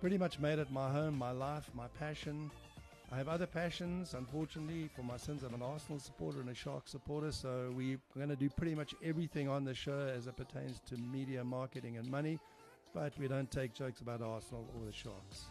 pretty much made it my home, my life, my passion. I have other passions, unfortunately. For my sins, I'm an Arsenal supporter and a Shark supporter, so we're going to do pretty much everything on the show as it pertains to media, marketing, and money, but we don't take jokes about Arsenal or the Sharks.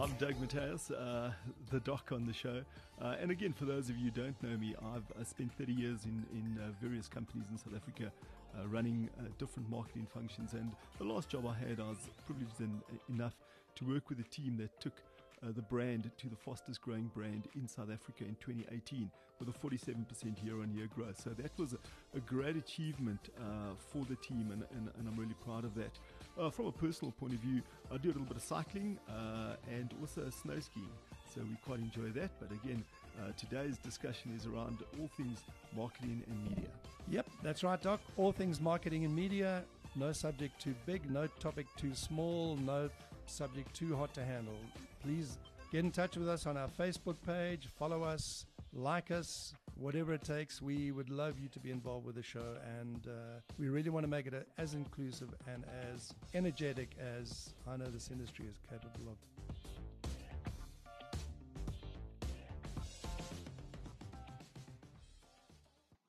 I'm Doug Mateus, uh, the doc on the show. Uh, and again, for those of you who don't know me, I've I spent 30 years in, in uh, various companies in South Africa uh, running uh, different marketing functions. And the last job I had, I was privileged en- enough to work with a team that took uh, the brand to the fastest growing brand in South Africa in 2018 with a 47% year on year growth. So that was a, a great achievement uh, for the team, and, and, and, I'm really proud of that. Uh, from a personal point of view, I do a little bit of cycling uh, and also snow skiing, so we quite enjoy that. But again, uh, today's discussion is around all things marketing and media. Yep, that's right, Doc. All things marketing and media. No subject too big, no topic too small, no subject too hot to handle. Please get in touch with us on our Facebook page, follow us, like us, whatever it takes. We would love you to be involved with the show, and uh, we really want to make it as inclusive and as energetic as I know this industry is capable of.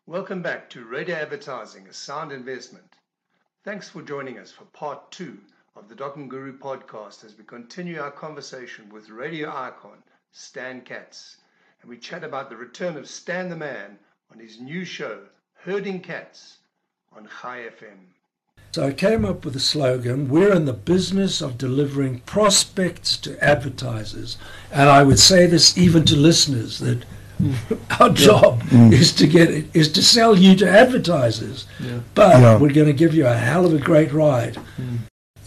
Welcome back to Radio Advertising, a sound investment. Thanks for joining us for part two of the Doc and Guru podcast as we continue our conversation with radio icon Stan Katz. And we chat about the return of Stan the Man on his new show, Herding Katz, on Chai FM. So I came up with a slogan We're in the business of delivering prospects to advertisers. And I would say this even to listeners that our job mm. is to get it is to sell you to advertisers. Yeah. But yeah. we're going to give you a hell of a great ride.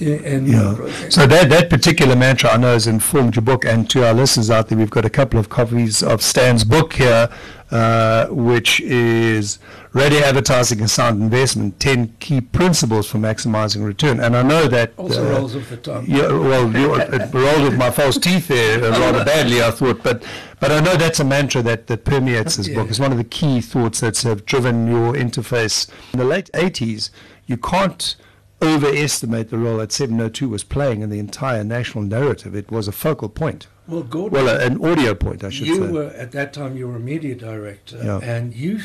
And yeah. So that that particular mantra I know has informed your book, and to our listeners out there, we've got a couple of copies of Stan's book here, uh, which is Radio Advertising and Sound Investment: Ten Key Principles for Maximizing Return. And I know that also uh, rolls off the tongue. Yeah, well, it rolled with my false teeth there rather badly, I thought. But but I know that's a mantra that that permeates this yeah. book. It's one of the key thoughts that have driven your interface in the late '80s. You can't overestimate the role that 702 was playing in the entire national narrative. It was a focal point. Well, Gordon, well, an audio point, I should you say. You were at that time you were a media director, yeah. and you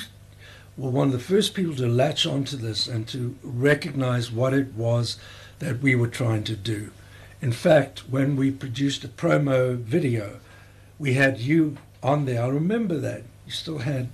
were one of the first people to latch onto this and to recognize what it was that we were trying to do. In fact, when we produced a promo video, we had you on there. I remember that. You still had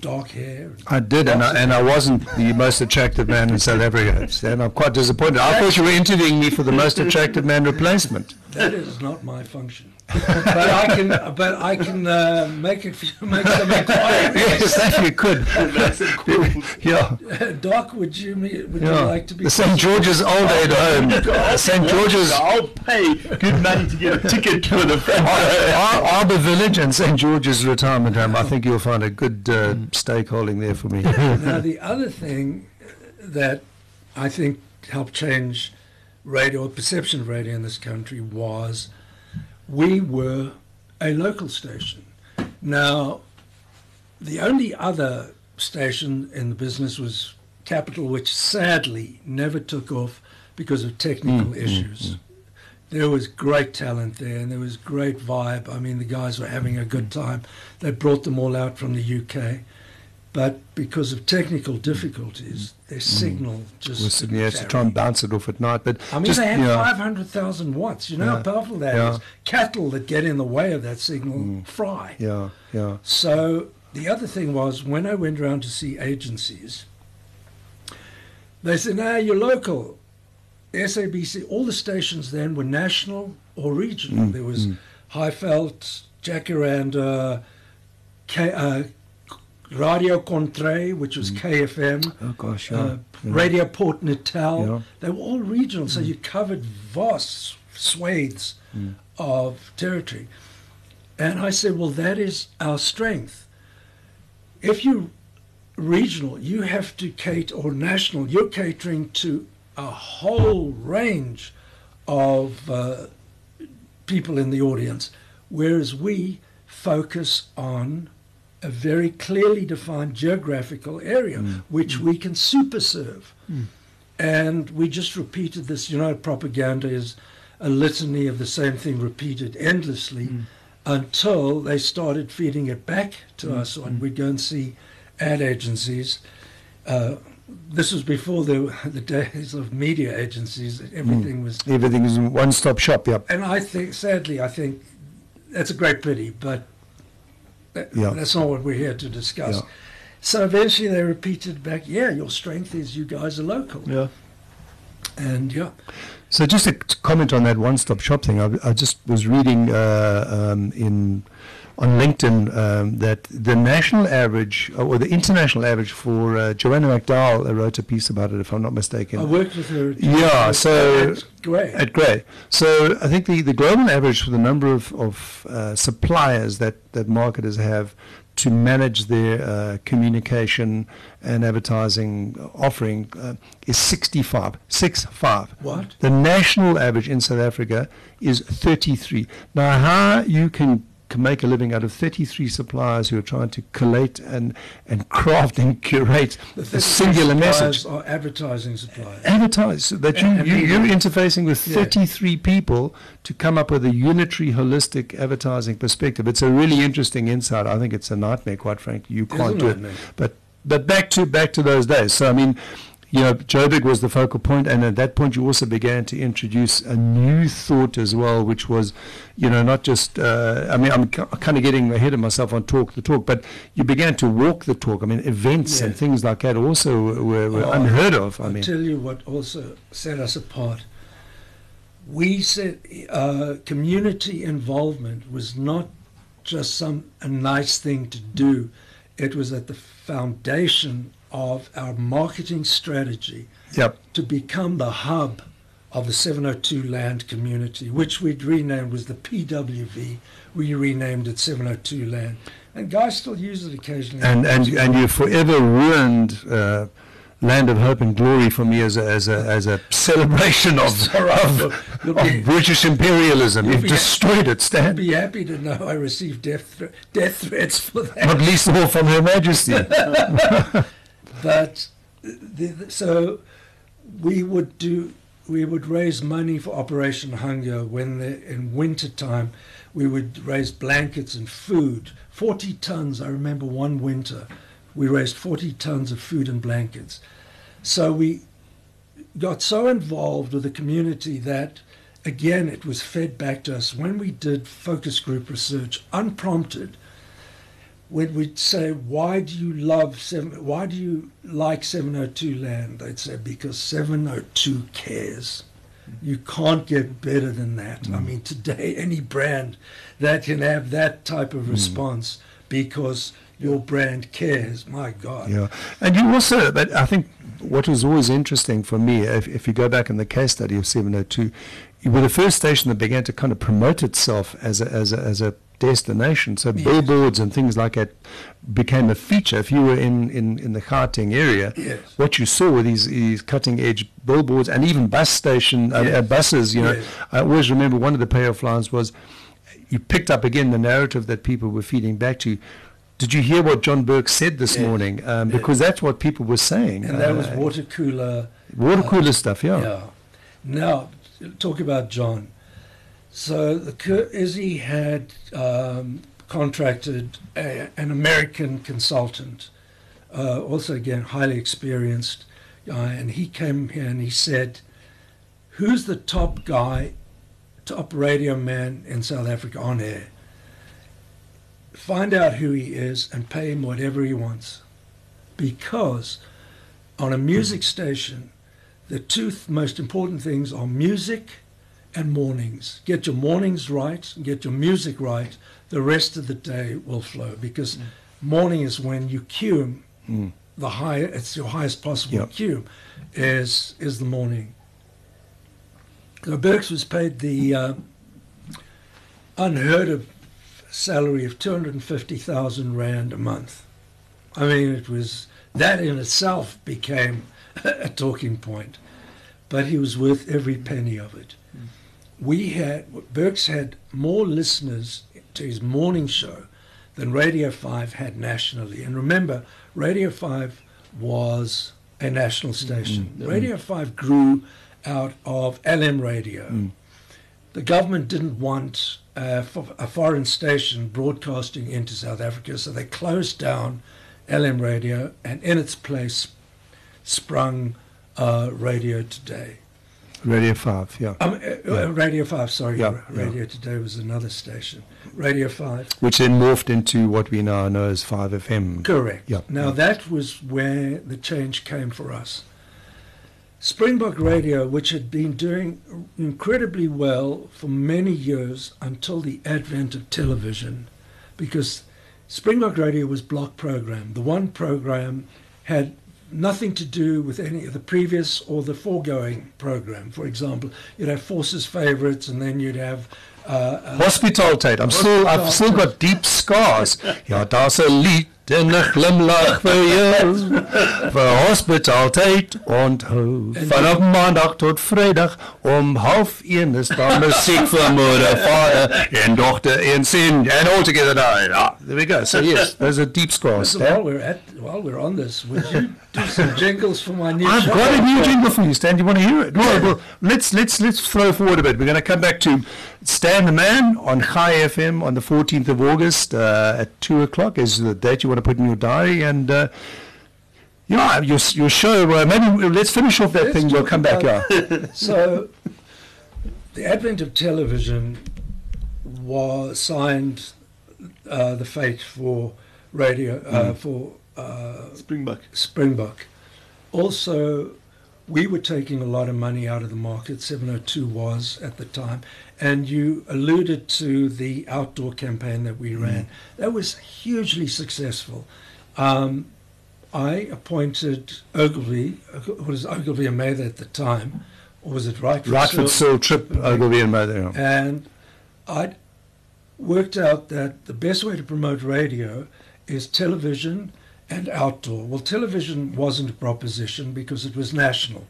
dark hair. I did, and I, and I wasn't the most attractive man in South Africa. And I'm quite disappointed. I thought you were interviewing me for the most attractive man replacement. That is not my function. but I can, but I can uh, make it make some inquiries. yes, that you could. yeah. Uh, Doc, would you would yeah. you like to be? The St George's Old Age Home. St George's. I'll pay good money to get a ticket to the Ar- Arbor Village and St George's Retirement Home. I think you'll find a good uh, stakeholding there for me. now the other thing that I think helped change radio perception of radio in this country was we were a local station. Now, the only other station in the business was Capital, which sadly never took off because of technical mm, mm issues. Mm, mm. There was great talent there and there was great vibe. I mean, the guys were having a good time. They brought them all out from the UK. But because of technical difficulties, their mm. signal just. Was, yeah, to try and bounce it off at night. But I mean, just, they have 500,000 watts. You know yeah, how powerful that yeah. is. Cattle that get in the way of that signal mm. fry. Yeah, yeah. So the other thing was when I went around to see agencies, they said, "No, you're local." SABC, all the stations then were national or regional. Mm, there was mm. Highveld, Jacaranda, K, uh, Radio Contre, which was KFM, Oh gosh, yeah. uh, yeah. Radio Port Natal. Yeah. They were all regional, so you covered vast swathes of territory. And I said, well, that is our strength. If you regional, you have to cater, or national, you're catering to a whole range of uh, people in the audience, whereas we focus on a very clearly defined geographical area, mm. which mm. we can super serve. Mm. And we just repeated this, you know, propaganda is a litany of the same thing repeated endlessly until they started feeding it back to us. And we'd go and see ad agencies. Uh, this was before the, the days of media agencies. Everything was Everything is in one-stop shop. Yep. and I think, sadly, I think that's a great pity, but that, Yeah. that's not what we're here to discuss. Yeah. So eventually they repeated back, yeah, your strength is you guys are local. Yeah. And yeah, So just a comment on that one-stop shop thing. I, I just was reading uh, um, in on LinkedIn um, that the national average or the international average for uh, Joanna McDowell uh, wrote a piece about it, if I'm not mistaken. I worked with her. at- Yeah, so- That's great. At Grey. So I think the, the global average for the number of, of uh, suppliers that, that marketers have to manage their uh, communication and advertising offering uh, is 65. Six five. What? The national average in South Africa is 33. Now, how you can, can make a living out of 33 suppliers who are trying to collate and, and craft and curate The a 33 singular message. Are advertising suppliers. advertise so that you, you, you're interfacing with Yeah. 33 people to come up with a unitary holistic advertising perspective. It's a really interesting insight. I think it's a nightmare quite frankly. You can't do it. but but back to back to those days. So i mean you know, Joburg was the focal point, and at that point, you also began to introduce a new thought as well, which was, you know, not just. Uh, I mean, I'm kind of getting ahead of myself on talk the talk, but you began to walk the talk. I mean, events and things like that also were, were Oh, unheard of. I I'll mean, tell you what also set us apart. We said uh, community involvement was not just some a nice thing to do. It was at the foundation of our marketing strategy yep. to become the hub of the 702 land community, which we'd renamed was the PWV. We renamed it 702 land, and guys still use it occasionally. and and and you forever ruined uh, land of hope and glory for me as a as a as a celebration of Sorry, of, be- of British imperialism. You've destroyed it, I'd Stan. be happy to know I received death death threats for that. Not least of all from Her Majesty. But the, so we would do we would raise money for Operation Hunger when the, in winter time we would raise blankets and food. Forty tons. I remember one winter we raised forty tons of food and blankets. So we got so involved with the community that again it was fed back to us when we did focus group research unprompted when we'd say, "Why do you love seven? Why do you like 702 land?" They'd say, "Because 702 cares. You can't get better than that. I mm. mean, today any brand that can have that type of mm. response because your brand cares. My God, Yeah, and you also, but I think what was always interesting for me, if, if you go back in the case study of 702, you were the first station that began to kind of promote itself as a, as a, as a destination. So Yes. billboards and things like that became a feature. If you were in, in, in the Gauteng area, Yes. what you saw were these, these cutting edge billboards and even bus station uh, Yes. uh, buses. You know. I always remember one of the payoff lines was, you picked up again the narrative that people were feeding back to you. Did you hear what John Berks said this morning? Um, because that's what people were saying. and that was Uh, water cooler. water cooler stuff. Yeah. Yeah. Now, talk about John. So the Izzy had um, contracted a, an American consultant, uh, also again highly experienced guy, and he came here and he said, "Who's the top guy, top radio man in South Africa on air? Find out who he is and pay him whatever he wants, because on a music station." the two most important things are music and mornings. Get your mornings right, and get your music right. The rest of the day will flow because morning is when you cume Mm. the high. It's your highest possible Yep. cume. Is is the morning. So Berks was paid the uh, unheard of salary of two hundred and fifty thousand rand a month. I mean, it was that in itself became a talking point, but he was worth every penny of it. We had Berks had more listeners to his morning show than Radio 5 had nationally. And remember, Radio 5 was a national station. Radio 5 grew out of LM radio. The government didn't want uh, a foreign station broadcasting into South Africa, so they closed down LM radio, and in its place sprung uh, Radio Today. Radio 5, yeah. Um, uh, uh, Radio 5, sorry. Yeah, Ra- Radio Today was another station. Radio 5. Which then morphed into what we now know as 5FM. Correct. Yeah. Now yeah. that was where the change came for us. Springbok Radio, which had been doing incredibly well for many years until the advent of television, because Springbok Radio was block program. The one program had nothing to do with any of the previous or the foregoing program. For example, you'd have Forces Favorites, and then you'd have uh, uh, Hospitaal tyd. I'm still I've still got deep scars. Ja, daar's 'n lied en 'n glimlag vir jou. Vir hospitaal tyd onthou. Vanaf maandag tot vrydag om half 1 is daar musiek vir moeder, vader en dogter en sin and all together now. Yeah, there we go. So yes, there's a deep score So while we're at while we're on this, would you do some jingles for my new I've show? got a new jingle for you, Stan. Do you want to hear it? No, well, let's let's let's throw forward a bit. We're going to come back to Stan the Man on Chai FM on the 14th of August uh, at two o'clock. Is the date you want to put in your diary? And uh, yeah, your your show. Uh, maybe let's finish off that Let's thing. We'll come back. Yeah. So, the advent of television was signed uh, the fate for radio uh, for uh, Springbok. Springbok. Also, we were taking a lot of money out of the market. 702 was at the time, and you alluded to the outdoor campaign that we ran. That was hugely successful. Um, I appointed Ogilvy. Was Ogilvy and Mather at the time, or was it Right? Rightford Searle-Tripp Ogilvy and Mather. yeah. And I worked out that the best way to promote radio is television and outdoor. Well, television wasn't a proposition because it was national.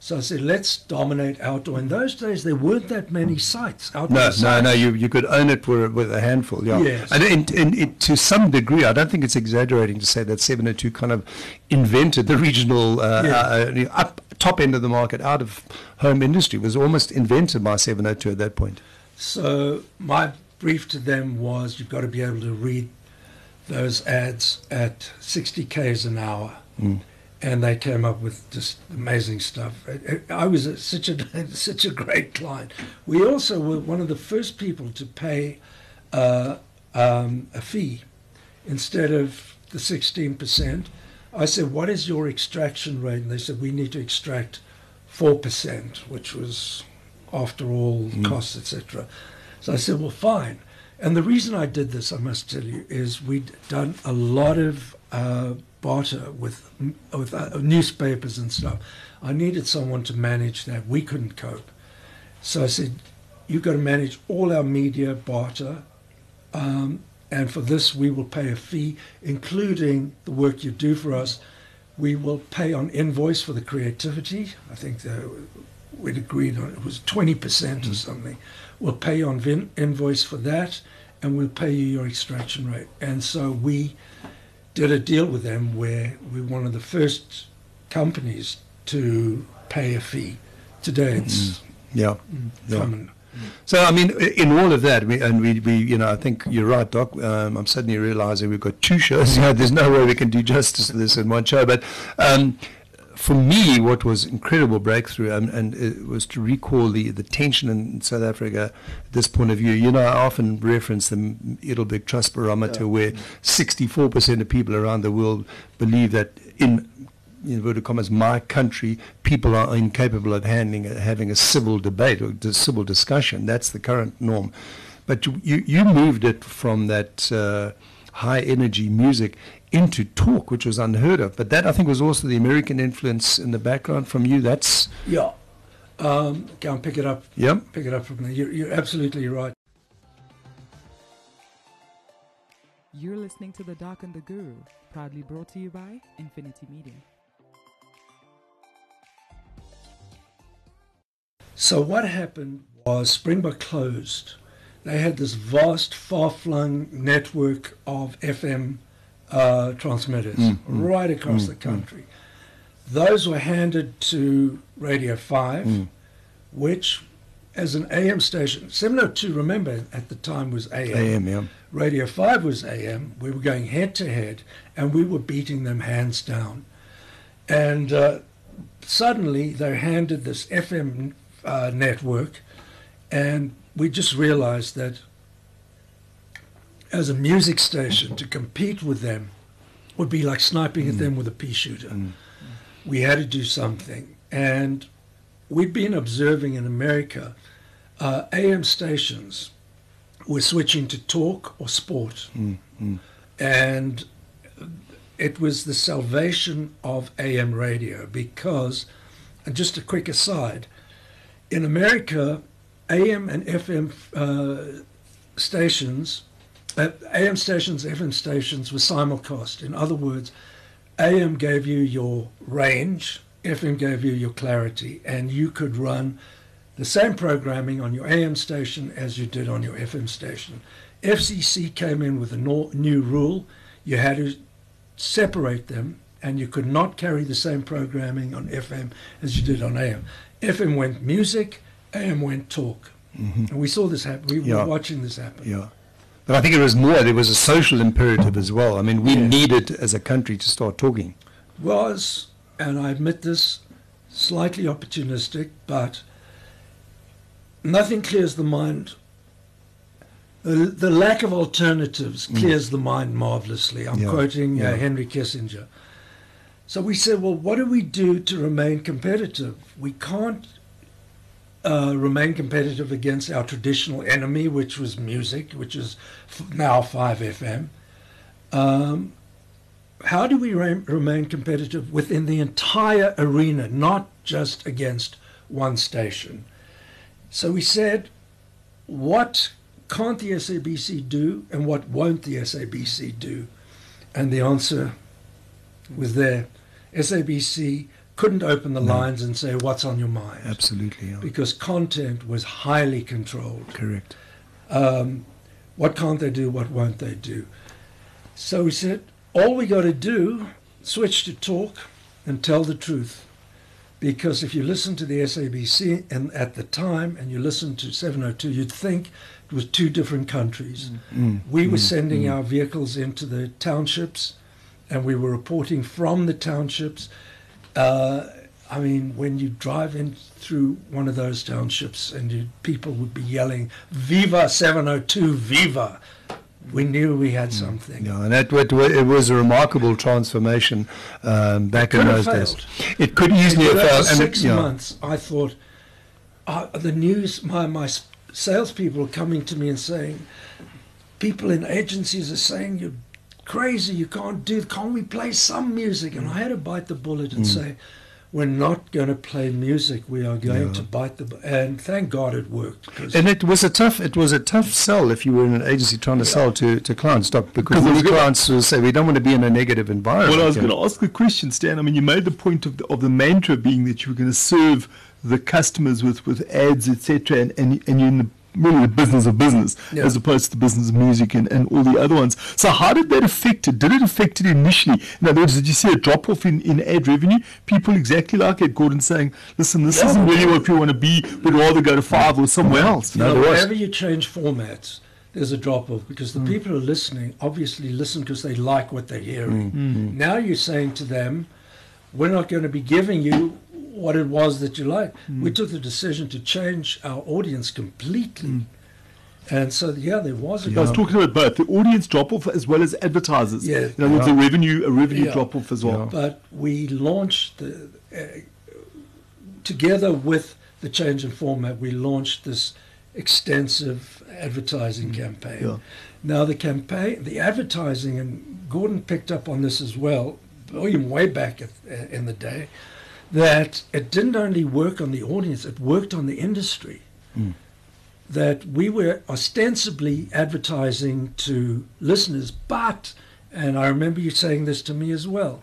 So I said, let's dominate outdoor. In those days, there weren't that many sites. Outdoor No, no, sites. no. You you could own it with, with a handful. Yeah. Yes. And in, in, it, to some degree, I don't think it's exaggerating to say that 702 kind of invented the regional uh, Yeah. uh, uh, up top end of the market out of home industry. It was almost invented by 702 at that point. So my brief to them was, you've got to be able to read those ads at 60 k's an hour. Mm. And they came up with just amazing stuff. I- was a, such a such a great client. We also were one of the first people to pay uh, um, a fee instead of the 16%. I said, "What is your extraction rate?" And they said, "We need to extract four percent, which was, after all, costs, etc." So I said, "Well, fine." And the reason I did this, I must tell you, is we'd done a lot of uh, barter with with uh, newspapers and stuff. I needed someone to manage that. We couldn't cope, so I said, "You've got to manage all our media barter." Um, and for this, we will pay a fee, including the work you do for us. We will pay on invoice for the creativity. I think we'd agreed on it was 20% or something. We'll pay on vin- invoice for that, and we'll pay you your extraction rate. And so we did a deal with them where we're one of the first companies to pay a fee. Today it's Yeah. Yeah. common. So I mean, in all of that, we, and we, we, you know, I think you're right, Doc. Um, I'm suddenly realizing we've got two shows. You know, there's no way we can do justice to this in one show. But um, for me, what was incredible breakthrough, um, and it was to recall the, the tension in South Africa at this point of view. You know, I often reference the Edelman Trust Barometer, where 64% of people around the world believe that in inverted commas, my country, people are incapable of handling having a civil debate or a civil discussion. That's the current norm. But you, you, you moved it from that uh, high energy music into talk, which was unheard of. But that I think was also the American influence in the background from you. That's Yeah. Um, go and pick it up. Yep. Pick it up from there. You're, you're absolutely right. You're listening to The Doc and the Guru, proudly brought to you by Infinity Media. So what happened was Springbok closed. They had this vast, far-flung network of FM uh, transmitters right across the country. Those were handed to Radio 5, which, as an AM station, similar to, remember, at the time was AM. AM, yeah. Radio 5 was AM. We were going head to head, and we were beating them hands down. And uh, suddenly they're handed this FM uh, network, and we just realized that as a music station to compete with them would be like sniping at them with a pea shooter. We had to do something. And we'd been observing in America uh, AM stations were switching to talk or sport. And it was the salvation of AM radio because, and just a quick aside, in America, AM and FM uh, stations, uh, AM stations, FM stations were simulcast. In other words, AM gave you your range, FM gave you your clarity, and you could run the same programming on your AM station as you did on your FM station. FCC came in with a new rule. You had to separate them, and you could not carry the same programming on FM as you did on AM. FM went music, AM went talk. And we saw this happen. We Yeah. were watching this happen. Yeah. But I think it was more, there was a social imperative as well. I mean, we Yeah. needed as a country to start talking. was, and I admit this, slightly opportunistic, but nothing clears the mind. The, the lack of alternatives clears the mind marvelously. I'm Yeah, quoting yeah. Uh, Henry Kissinger. So we said, well, what do we do to remain competitive? We can't uh, remain competitive against our traditional enemy, which was music, which is now 5FM. Um, how do we re- remain competitive within the entire arena, not just against one station? So we said, what can't the SABC do and what won't the SABC do? And the answer was there. SABC couldn't open the lines and say, what's on your mind? Absolutely. Yeah. Because content was highly controlled Correct. um, what can't they do, what won't they do? So we said, all we got to do, switch to talk and tell the truth. Because if you listen to the SABC and at the time and you listen to 702, you'd think it was two different countries. Mm. Mm. Mm. we were sending our vehicles into the townships and we were reporting from the townships. Uh, I mean, when you drive in through one of those townships and you, people would be yelling, Viva 702, Viva! We knew we had something. Yeah, and that it was a remarkable transformation um, back in those days. It could easily have failed. and, six yeah. months, I thought, uh, the news, my, my salespeople are coming to me and saying, people in agencies are saying, you're crazy, you can't do, can't we play some music? And I had to bite the bullet Mm. and say, we're not going to play music. We are going Yeah. to bite the. bu-" And thank God it worked. And it was a tough. It was a tough sell if you were in an agency trying to sell to, to clients, Doc, because Because these we're gonna- clients will say we don't want to be in a negative environment. Well, I was you going to ask a question, Stan. I mean, you made the point of the, of the mantra being that you were going to serve the customers with, with ads, etc., and, and, and you're in the, really the business of business Yeah. as opposed to the business of music and, and all the other ones. So, how did that affect it? Did it affect it initially? In other words, did you see a drop off in, in ad revenue? People exactly like Ed Gordon saying, listen, this Yeah. isn't really what we want to be, we'd rather go to five or somewhere else. You know, there whenever you change formats, there's a drop off because Mm. the people who are listening obviously listen because they like what they're hearing. Mm. Now you're saying to them, we're not going to be giving you what it was that you liked. Mm. We took the decision to change our audience completely. Mm. And so, yeah, there was a I was talking about both the audience drop off as well as advertisers. Yeah. In other words, Yeah. a revenue, a revenue Yeah. drop off as well. But we launched the, uh, together with the change in format. We launched this extensive advertising campaign. Yeah. Now the campaign, the advertising, and Gordon picked up on this as well, even way back at, in the day, that it didn't only work on the audience; it worked on the industry. Mm. That we were ostensibly advertising to listeners, but, and I remember you saying this to me as well,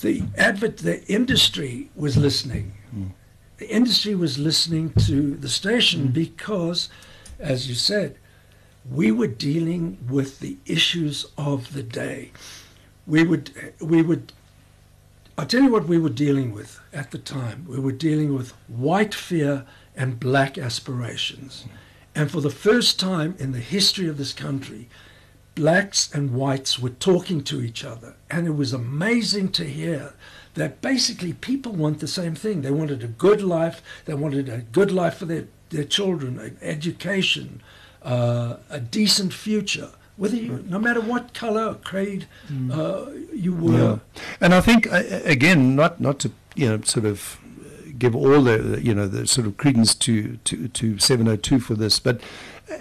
the advert, the industry was listening. Mm. The industry was listening to the station mm. because, as you said, we were dealing with the issues of the day. We would, we would. I'll tell you what we were dealing with at the time. We were dealing with white fear and black aspirations, and for the first time in the history of this country, blacks and whites were talking to each other. And it was amazing to hear that basically people want the same thing. They wanted a good life, they wanted a good life for their, their children, education, uh, a decent future. Whether you, no matter what color or creed uh, you were, And I think uh, again, not not to you know sort of give all the you know the sort of credence to to to 702 for this, but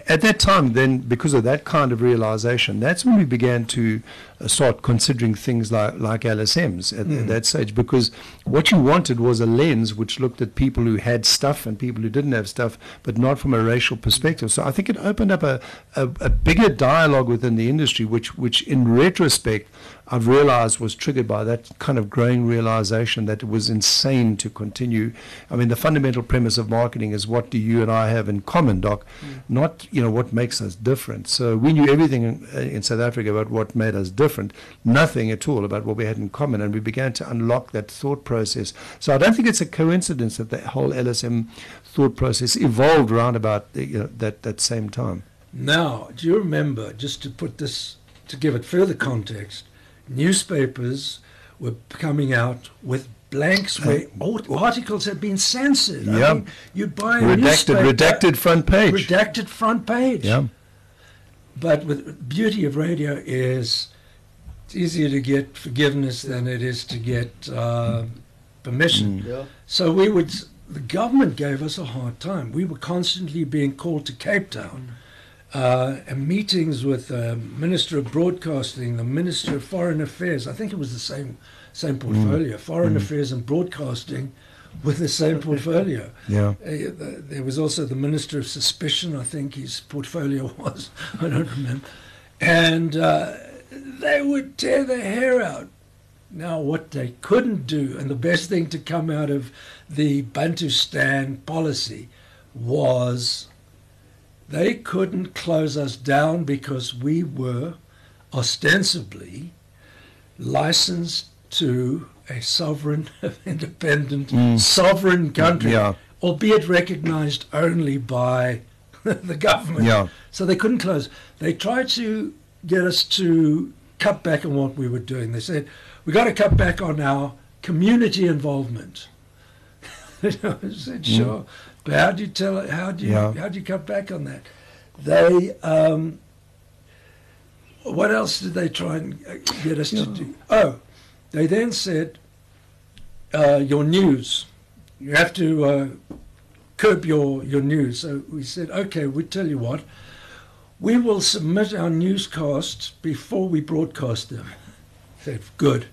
at that time, then because of that kind of realization, that's when we began to uh, start considering things like like LSMs at, at that stage. Because what you wanted was a lens which looked at people who had stuff and people who didn't have stuff, but not from a racial perspective. So I think it opened up a, a, a bigger dialogue within the industry, which which in retrospect I've realized was triggered by that kind of growing realization that it was insane to continue. I mean, the fundamental premise of marketing is what do you and I have in common, Doc, mm. not you know what makes us different. So we knew everything in, in South Africa about what made us different, nothing at all about what we had in common, and we began to unlock that thought process. So I don't think it's a coincidence that the whole LSM thought process evolved around about the, you know, that that same time. Now, do you remember, just to put this, to give it further context, newspapers were coming out with blanks uh, where art- articles had been censored. I Yeah. mean, you'd buy a Redacted, newspaper, redacted front page. redacted front page. Yeah. But with beauty of radio is it's easier to get forgiveness than it is to get uh, permission. Mm. Yeah. So we would, the government gave us a hard time. We were constantly being called to Cape Town. Mm. Uh, and meetings with the Minister of Broadcasting, the Minister of Foreign Affairs. I think it was the same same portfolio, Foreign Affairs and Broadcasting, with the same portfolio. Yeah. Uh, there was also the Minister of Suspicion, I think his portfolio was. I don't remember. And uh, they would tear their hair out. Now, what they couldn't do, and the best thing to come out of the Bantustan policy was they couldn't close us down because we were ostensibly licensed to a sovereign, independent, hmm. sovereign country, Yeah. albeit recognized only by the government. Yeah. So they couldn't close. They tried to get us to cut back on what we were doing. They said, we got to cut back on our community involvement. I said, hmm. sure. But how do you tell it? How do you, Yeah. how do you cut back on that? They, um, what else did they try and uh, get us to do? Oh, they then said, uh, your news, you have to uh, curb your, your news. So we said, okay, we tell you what, we will submit our newscasts before we broadcast them. said, good.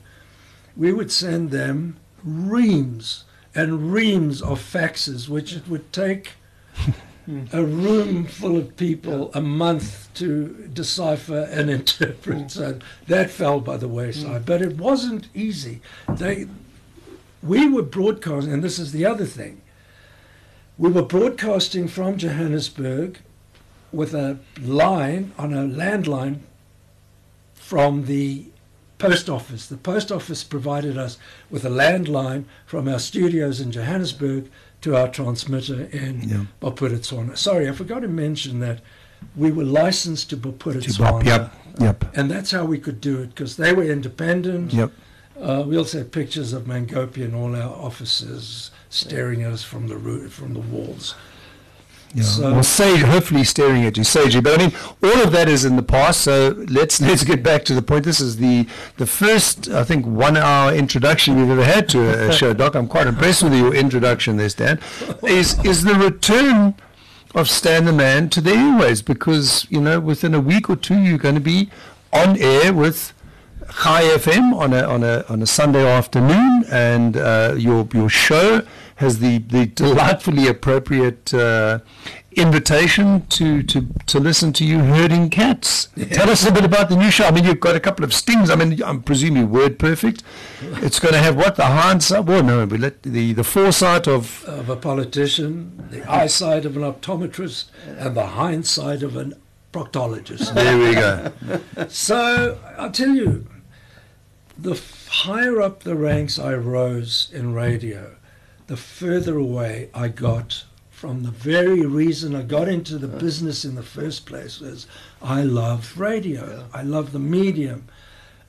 We would send them reams and reams of faxes, which it would take a room full of people a month to decipher and interpret. So that fell by the wayside. Hmm. But it wasn't easy. They, we were broadcasting, and this is the other thing. We were broadcasting from Johannesburg with a line on a landline from the post office. The post office provided us with a landline from our studios in Johannesburg to our transmitter in Yeah. Bophuthatswana. Sorry, I forgot to mention that we were licensed to Bophuthatswana. Yep, yep, And that's how we could do it because they were independent. yep. Uh, we also had pictures of Mangope and all our officers staring at us from the roof, from the walls. Yeah. So- well, sage, hopefully staring at you sagely. But I mean, all of that is in the past. So let's let's get back to the point. This is the the first, I think, one hour introduction we've ever had to a show, Doc. I'm quite impressed with your introduction there, Stan. Is is the return of Stan the Man to the airways because, you know, within a week or two, you're going to be on air with Chai FM on a, on a, on a Sunday afternoon, and uh, your, your show has the, the delightfully appropriate uh, invitation to, to, to listen to you herding cats. Tell us a bit about the new show. I mean, you've got a couple of stings. I mean, I'm presuming word perfect. It's going to have what? The hindsight? Well, no, we let the, the foresight of. Of a politician, the eyesight of an optometrist, and the hindsight of an proctologist. There we go. so, I'll tell you, the higher up the ranks I rose in radio, the further away I got from the very reason I got into the business in the first place was I love radio. I love the medium.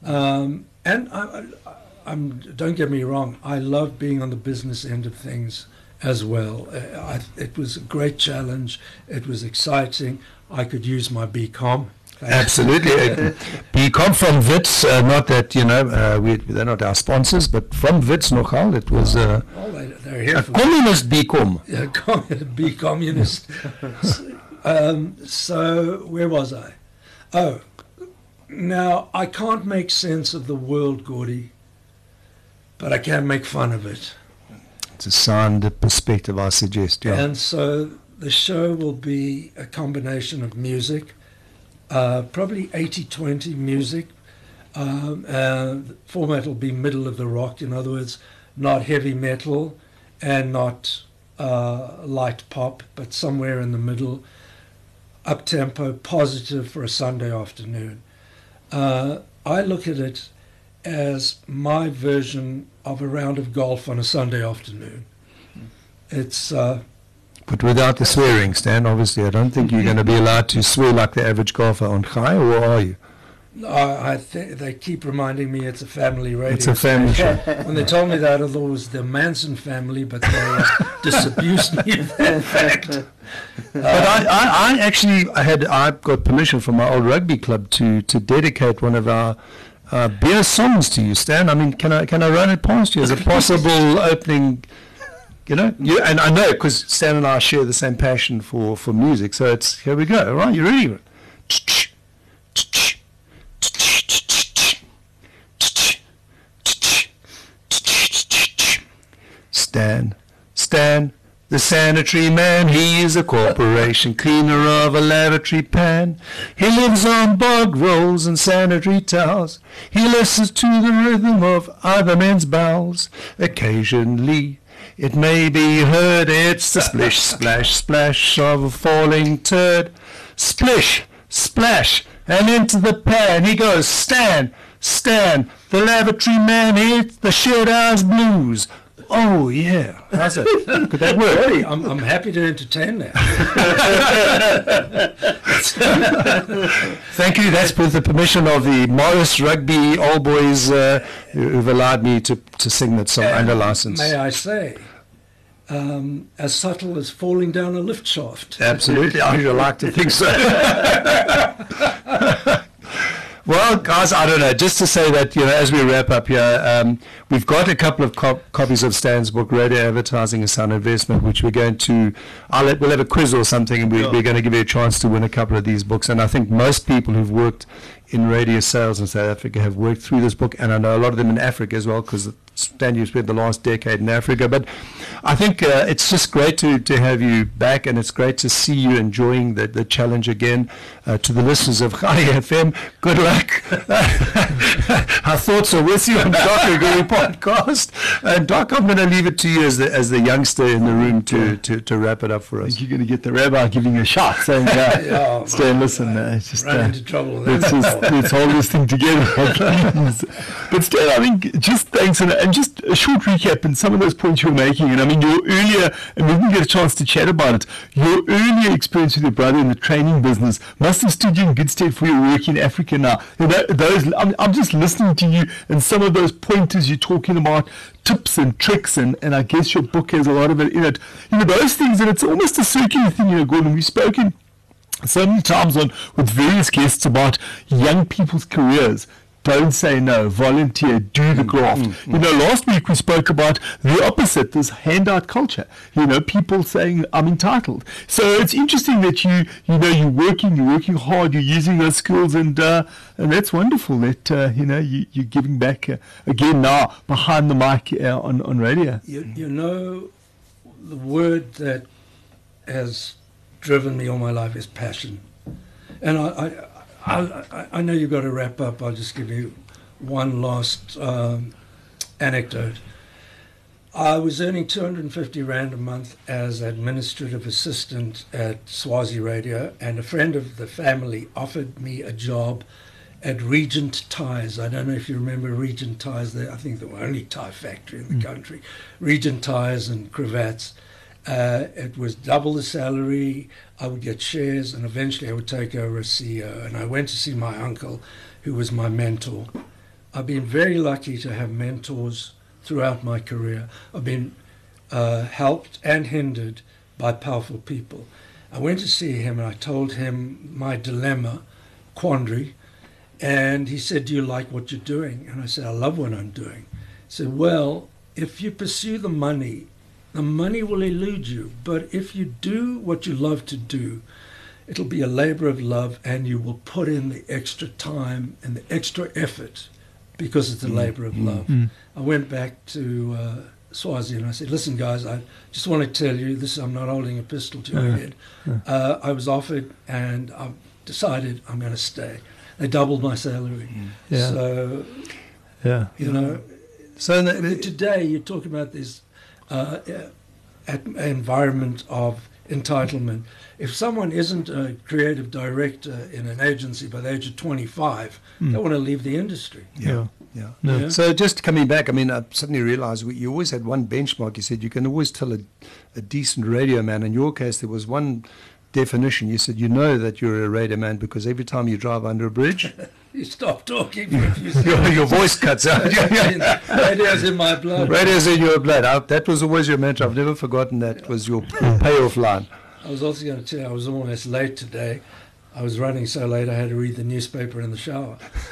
Um, and I, I, I'm, don't get me wrong, I love being on the business end of things as well. Uh, I, it was a great challenge. It was exciting. I could use my BCom. Absolutely. Uh, come from Wits, uh, not that, you know, uh, we, they're not our sponsors, but from Wits nogal. It was uh, well, they, they're here a communist BCom. Yeah, com- be communist. um, so where was I? Oh, now I can't make sense of the world, Gordy, but I can make fun of it. It's a sound perspective, I suggest. Yeah. And so the show will be a combination of music, uh, probably 80-20 music. Um, uh, format will be middle of the rock, in other words, not heavy metal and not uh, light pop, but somewhere in the middle, up tempo, positive for a Sunday afternoon. Uh, I look at it as my version of a round of golf on a Sunday afternoon. It's uh, but without the swearing, Stan, obviously, I don't think you're going to be allowed to swear like the average golfer on Chai, or are you? I, I think they keep reminding me it's a family radio. It's a family show. when they told me that, I thought it was the Manson family, but they uh, disabused me of that fact. but I, I, I actually had I got permission from my old rugby club to to dedicate one of our uh, beer songs to you, Stan. I mean, can I can I run it past you as a possible opening? You know, you, and I know because Stan and I share the same passion for, for music. So it's here we go. All right, you ready? Stan, Stan, the sanitary man, he is a corporation cleaner of a lavatory pan. He lives on bog rolls and sanitary towels. He listens to the rhythm of other men's bowels. Occasionally, it may be heard it's the splish, splash, splash of a falling turd. Splish, splash, and into the pan he goes. Stan, Stan, the lavatory man hits the shit blues. Oh yeah, how's it? Could that work? Hey, I'm, I'm happy to entertain that. Thank you. That's with the permission of the Morris Rugby All Boys uh, who've allowed me to, to sing that song under license. May I say, um, as subtle as falling down a lift shaft. Absolutely. I would like to think so. Well, guys, I don't know. Just to say that, you know, as we wrap up here, um, we've got a couple of co- copies of Stan's book, Radio Advertising and Sound Investment, which we're going to, I'll let, we'll have a quiz or something, and we, Yeah. we're going to give you a chance to win a couple of these books. And I think most people who've worked in radio sales in South Africa have worked through this book, and I know a lot of them in Africa as well, because Stan, you spent the last decade in Africa. But I think uh, it's just great to, to have you back, and it's great to see you enjoying the, the challenge again. Uh, to the listeners of Chai FM, good luck. Our thoughts are with you on Doc and Guru podcast. And Doc, I'm going to leave it to you as the, as the youngster in the room to, to, to wrap it up for I us. think you're going to get the rabbi giving you a shot, saying, uh, Yeah, "Stay and listen." Uh, it's just uh, into trouble with just let's hold this thing together. but still, I mean, just thanks and, and just a short recap and some of those points you were making. And I mean, your earlier, and we didn't get a chance to chat about it. Your earlier experience with your brother in the training business must have stood you in good stead for your work in Africa now. You know, those I'm, I'm just listening to you and some of those pointers you're talking about tips and tricks and, and I guess your book has a lot of it in it. You know, those things and it's almost a circular thing, you know, Gordon. We've spoken so many times on with various guests about young people's careers. don't say no, volunteer, do the graft. You know, last week we spoke about the opposite, this handout culture. You know, people saying I'm entitled. So it's interesting that you, you know, you're working, you're working hard, you're using those skills, and uh, and that's wonderful that uh, you know you, you're giving back uh, again now behind the mic uh, on on radio. You, you know, the word that has driven me all my life is passion. And I, I, I, I know you've got to wrap up. I'll just give you one last um, anecdote. I was earning 250 Rand a month as administrative assistant at Swazi Radio, and a friend of the family offered me a job at Regent Ties. I don't know if you remember Regent Ties. I think the only tie factory in the country. Regent Ties and cravats. Uh, it was double the salary. I would get shares, and eventually I would take over as CEO. And I went to see my uncle, who was my mentor. I've been very lucky to have mentors throughout my career. I've been uh, helped and hindered by powerful people. I went to see him and I told him my dilemma, quandary, and he said, Do you like what you're doing? And I said, I love what I'm doing. He said, Well, if you pursue the money, the money will elude you. But if you do what you love to do, it'll be a labor of love and you will put in the extra time and the extra effort because it's a labor of love. I went back to uh, Swazi and I said, "Listen, guys, I just want to tell you this. I'm not holding a pistol to your head. Uh, I was offered, and I've decided I'm going to stay. They doubled my salary. Yeah. So Yeah. you know, So the, today you're talking about this uh, at, environment of entitlement. If someone isn't a creative director in an agency by the age of 25, they want to leave the industry. yeah. Yeah. No. Yeah. So just coming back, I mean, I suddenly realized we, you always had one benchmark. You said you can always tell a, a decent radio man. In your case, there was one definition. You said you know that you're a radio man because every time you drive under a bridge, You stop talking for a few your, seconds. your voice cuts out. Radio's in my blood. Radio's in your blood. I, that was always your mantra. I've never forgotten that was your, your payoff line. I was also going to tell you I was almost late today. I was running so late I had to read the newspaper in the shower.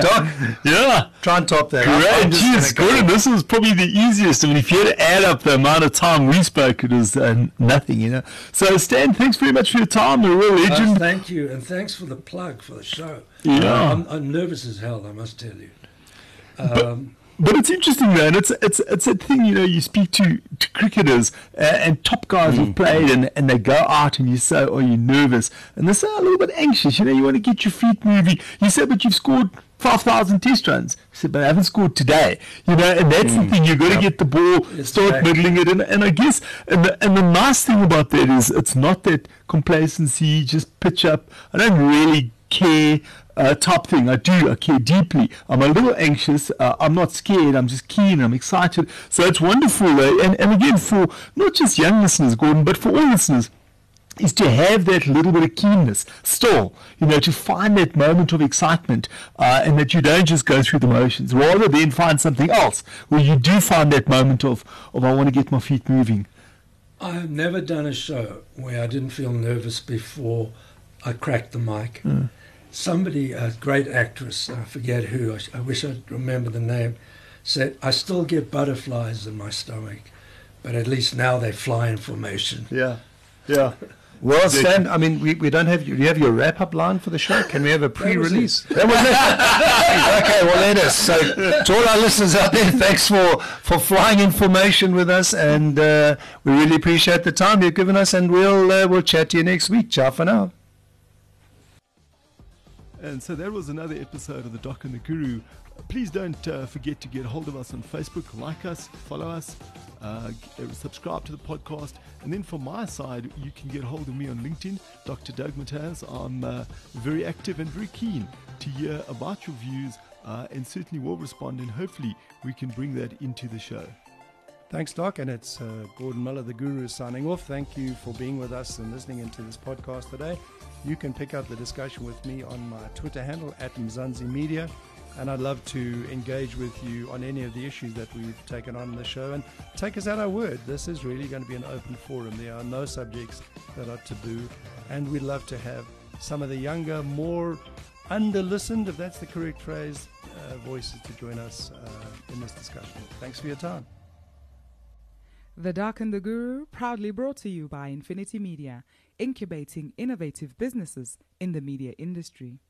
Doc, Yeah. try and top that. Great, just geez, gonna go- Gordon, this was probably the easiest. I mean, if you had to add up the amount of time we spoke, it was uh, nothing, you know. So, Stan, thanks very much for your time. You're a real Uh, legend. thank you, and thanks for the plug for the show. Yeah. I'm, I'm nervous as hell, I must tell you. Um, But it's interesting, man. it's it's it's a thing. You know, you speak to, to cricketers uh, and top guys who've played, and, and they go out, and you say, "Are you nervous?" And they say, "A little bit anxious." You know, you want to get your feet moving. You say, "But you've scored." 5,000 test runs. He said, but I haven't scored today. You know, and that's the thing. You've got to get the ball, It's start middling it. And, and I guess, and the, and the nice thing about that is it's not that complacency, just pitch up. I don't really care uh, type thing. I do. I care deeply. I'm a little anxious. Uh, I'm not scared. I'm just keen. I'm excited. So it's wonderful. Uh, and, and again, for not just young listeners, Gordon, but for all listeners, is to have that little bit of keenness still, you know, to find that moment of excitement uh, and that you don't just go through the motions, rather than find something else where you do find that moment of, of I want to get my feet moving. I've never done a show where I didn't feel nervous before I cracked the mic. Somebody, a great actress, I forget who, I, I wish I'd remember the name, said, I still get butterflies in my stomach, but at least now they fly in formation. Yeah, yeah. Well, Stan, I mean, we, we don't have you. Do you have your wrap up line for the show? Can we have a pre release? That was it. okay, well, let us. So, to all our listeners out there, thanks for, for flying information with us, and uh, we really appreciate the time you've given us, and we'll, uh, we'll chat to you next week. Ciao for now. And so that was another episode of The Doc and the Guru. Please don't uh, forget to get hold of us on Facebook, like us, follow us, uh, subscribe to the podcast. And then from my side, you can get hold of me on LinkedIn, Dr. Doug Mataz. I'm uh, very active and very keen to hear about your views uh, and certainly will respond. And hopefully, we can bring that into the show. Thanks, Doc. And it's uh, Gordon Miller, the Guru, signing off. Thank you for being with us and listening into this podcast today. You can pick up the discussion with me on my Twitter handle at Mzansi Media. And I'd love to engage with you on any of the issues that we've taken on in the show. And take us at our word. This is really going to be an open forum. There are no subjects that are taboo. And we'd love to have some of the younger, more under listened, if that's the correct phrase, uh, voices to join us uh, in this discussion. Thanks for your time. The Doc and the Guru, proudly brought to you by Infinity Media, incubating innovative businesses in the media industry.